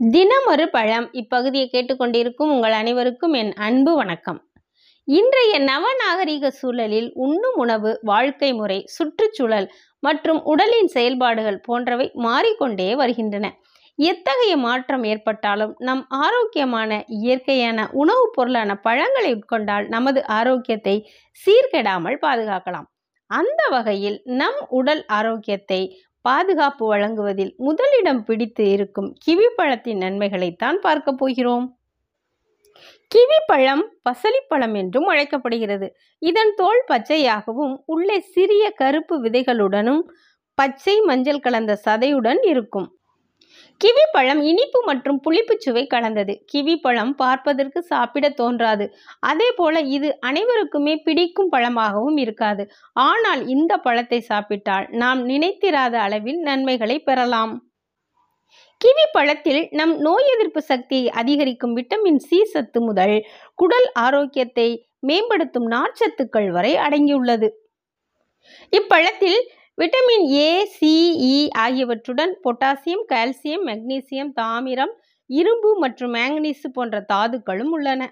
தினமொரு பழம். இப்பகுதியை கேட்டுக்கொண்டிருக்கும் உங்கள் அனைவருக்கும் என் அன்பு வணக்கம். இன்றைய நவநாகரிக சூழலில் உண்ணும் உணவு வாழ்க்கை முறை சுற்றுச்சூழல் மற்றும் உடலின் செயல்பாடுகள் போன்றவை மாறிக்கொண்டே வருகின்றன. எத்தகைய மாற்றம் ஏற்பட்டாலும் நம் ஆரோக்கியமான இயற்கையான உணவுப் பொருளான பழங்களை உட்கொண்டால் நமது ஆரோக்கியத்தை சீர்கெடாமல் பாதுகாக்கலாம். அந்த வகையில் நம் உடல் ஆரோக்கியத்தை பாதுகாப்பு வழங்குவதில் முதலிடம் பிடித்து இருக்கும் கிவி பழத்தின் நன்மைகளைத்தான் பார்க்க போகிறோம். கிவி பழம் பசலிப்பழம் என்றும் அழைக்கப்படுகிறது. இதன் தோல் பச்சையாகவும் உள்ளே சிறிய கருப்பு விதைகளுடனும் பச்சை மஞ்சள் கலந்த சதையுடன் இருக்கும். கிவி பழம் இனிப்பு மற்றும் புளிப்புச் சுவை கலந்தது. கிவி பழம் பார்ப்பதற்கு சாப்பிட தோன்றாது. அதே போல இது அனைவருக்குமே பிடிக்கும் பழமாகவும் இருக்காது. ஆனால் இந்த பழத்தை சாப்பிட்டால் நாம் நினைத்திராத அளவில் நன்மைகளை பெறலாம். கிவி பழத்தில் நம் நோய் எதிர்ப்பு சக்தியை அதிகரிக்கும் விட்டமின் சி சத்து முதல் குடல் ஆரோக்கியத்தை மேம்படுத்தும் நார்ச்சத்துக்கள் வரை அடங்கியுள்ளது. இப்பழத்தில் விட்டமின் ஏ சி இ ஆகியவற்றுடன் பொட்டாசியம் கால்சியம் மெக்னீசியம் தாமிரம் இரும்பு மற்றும் மேங்கனீசு போன்ற தாதுக்களும் உள்ளன.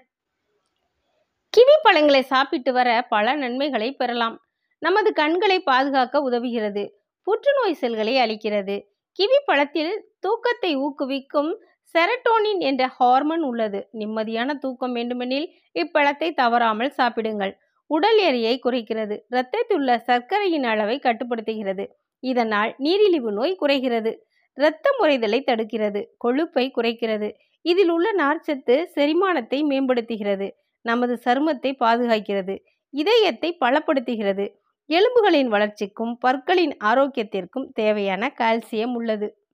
கிவி பழங்களை சாப்பிட்டு வர பல நன்மைகளை பெறலாம். நமது கண்களை பாதுகாக்க உதவுகிறது. புற்றுநோய் செல்களை அளிக்கிறது கிவி பழத்தில் தூக்கத்தை ஊக்குவிக்கும் செரட்டோனின் என்ற ஹார்மோன் உள்ளது. நிம்மதியான தூக்கம் வேண்டுமெனில் இப்பழத்தை தவறாமல் சாப்பிடுங்கள். உடல் எரியை குறைக்கிறது. இரத்தத்தில் உள்ள சர்க்கரையின் அளவை கட்டுப்படுத்துகிறது. இதனால் நீரிழிவு நோய் குறைகிறது. இரத்த முறைதலை தடுக்கிறது. கொழுப்பை குறைக்கிறது. இதில் உள்ள நார்ச்சத்து செரிமானத்தை மேம்படுத்துகிறது. நமது சருமத்தை பாதுகாக்கிறது. இதயத்தை பலப்படுத்துகிறது. எலும்புகளின் வளர்ச்சிக்கும் பற்களின் ஆரோக்கியத்திற்கும் தேவையான கால்சியம் உள்ளது.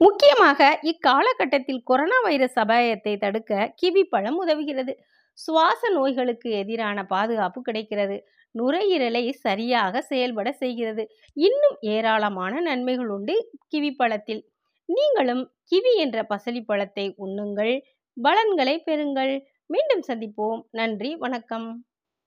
முக்கியமாக இக்காலகட்டத்தில் கொரோனா வைரஸ் அபாயத்தை தடுக்க கிவி பழம் உதவுகிறது. சுவாச நோய்களுக்கு எதிரான பாதுகாப்பு கிடைக்கிறது. நுரையீரலை சரியாக செயல்பட செய்கிறது. இன்னும் ஏராளமான நன்மைகள் உண்டு கிவி பழத்தில். நீங்களும் கிவி என்ற பசலி பழத்தை உண்ணுங்கள். பலன்களை பெறுங்கள். மீண்டும் சந்திப்போம். நன்றி. வணக்கம்.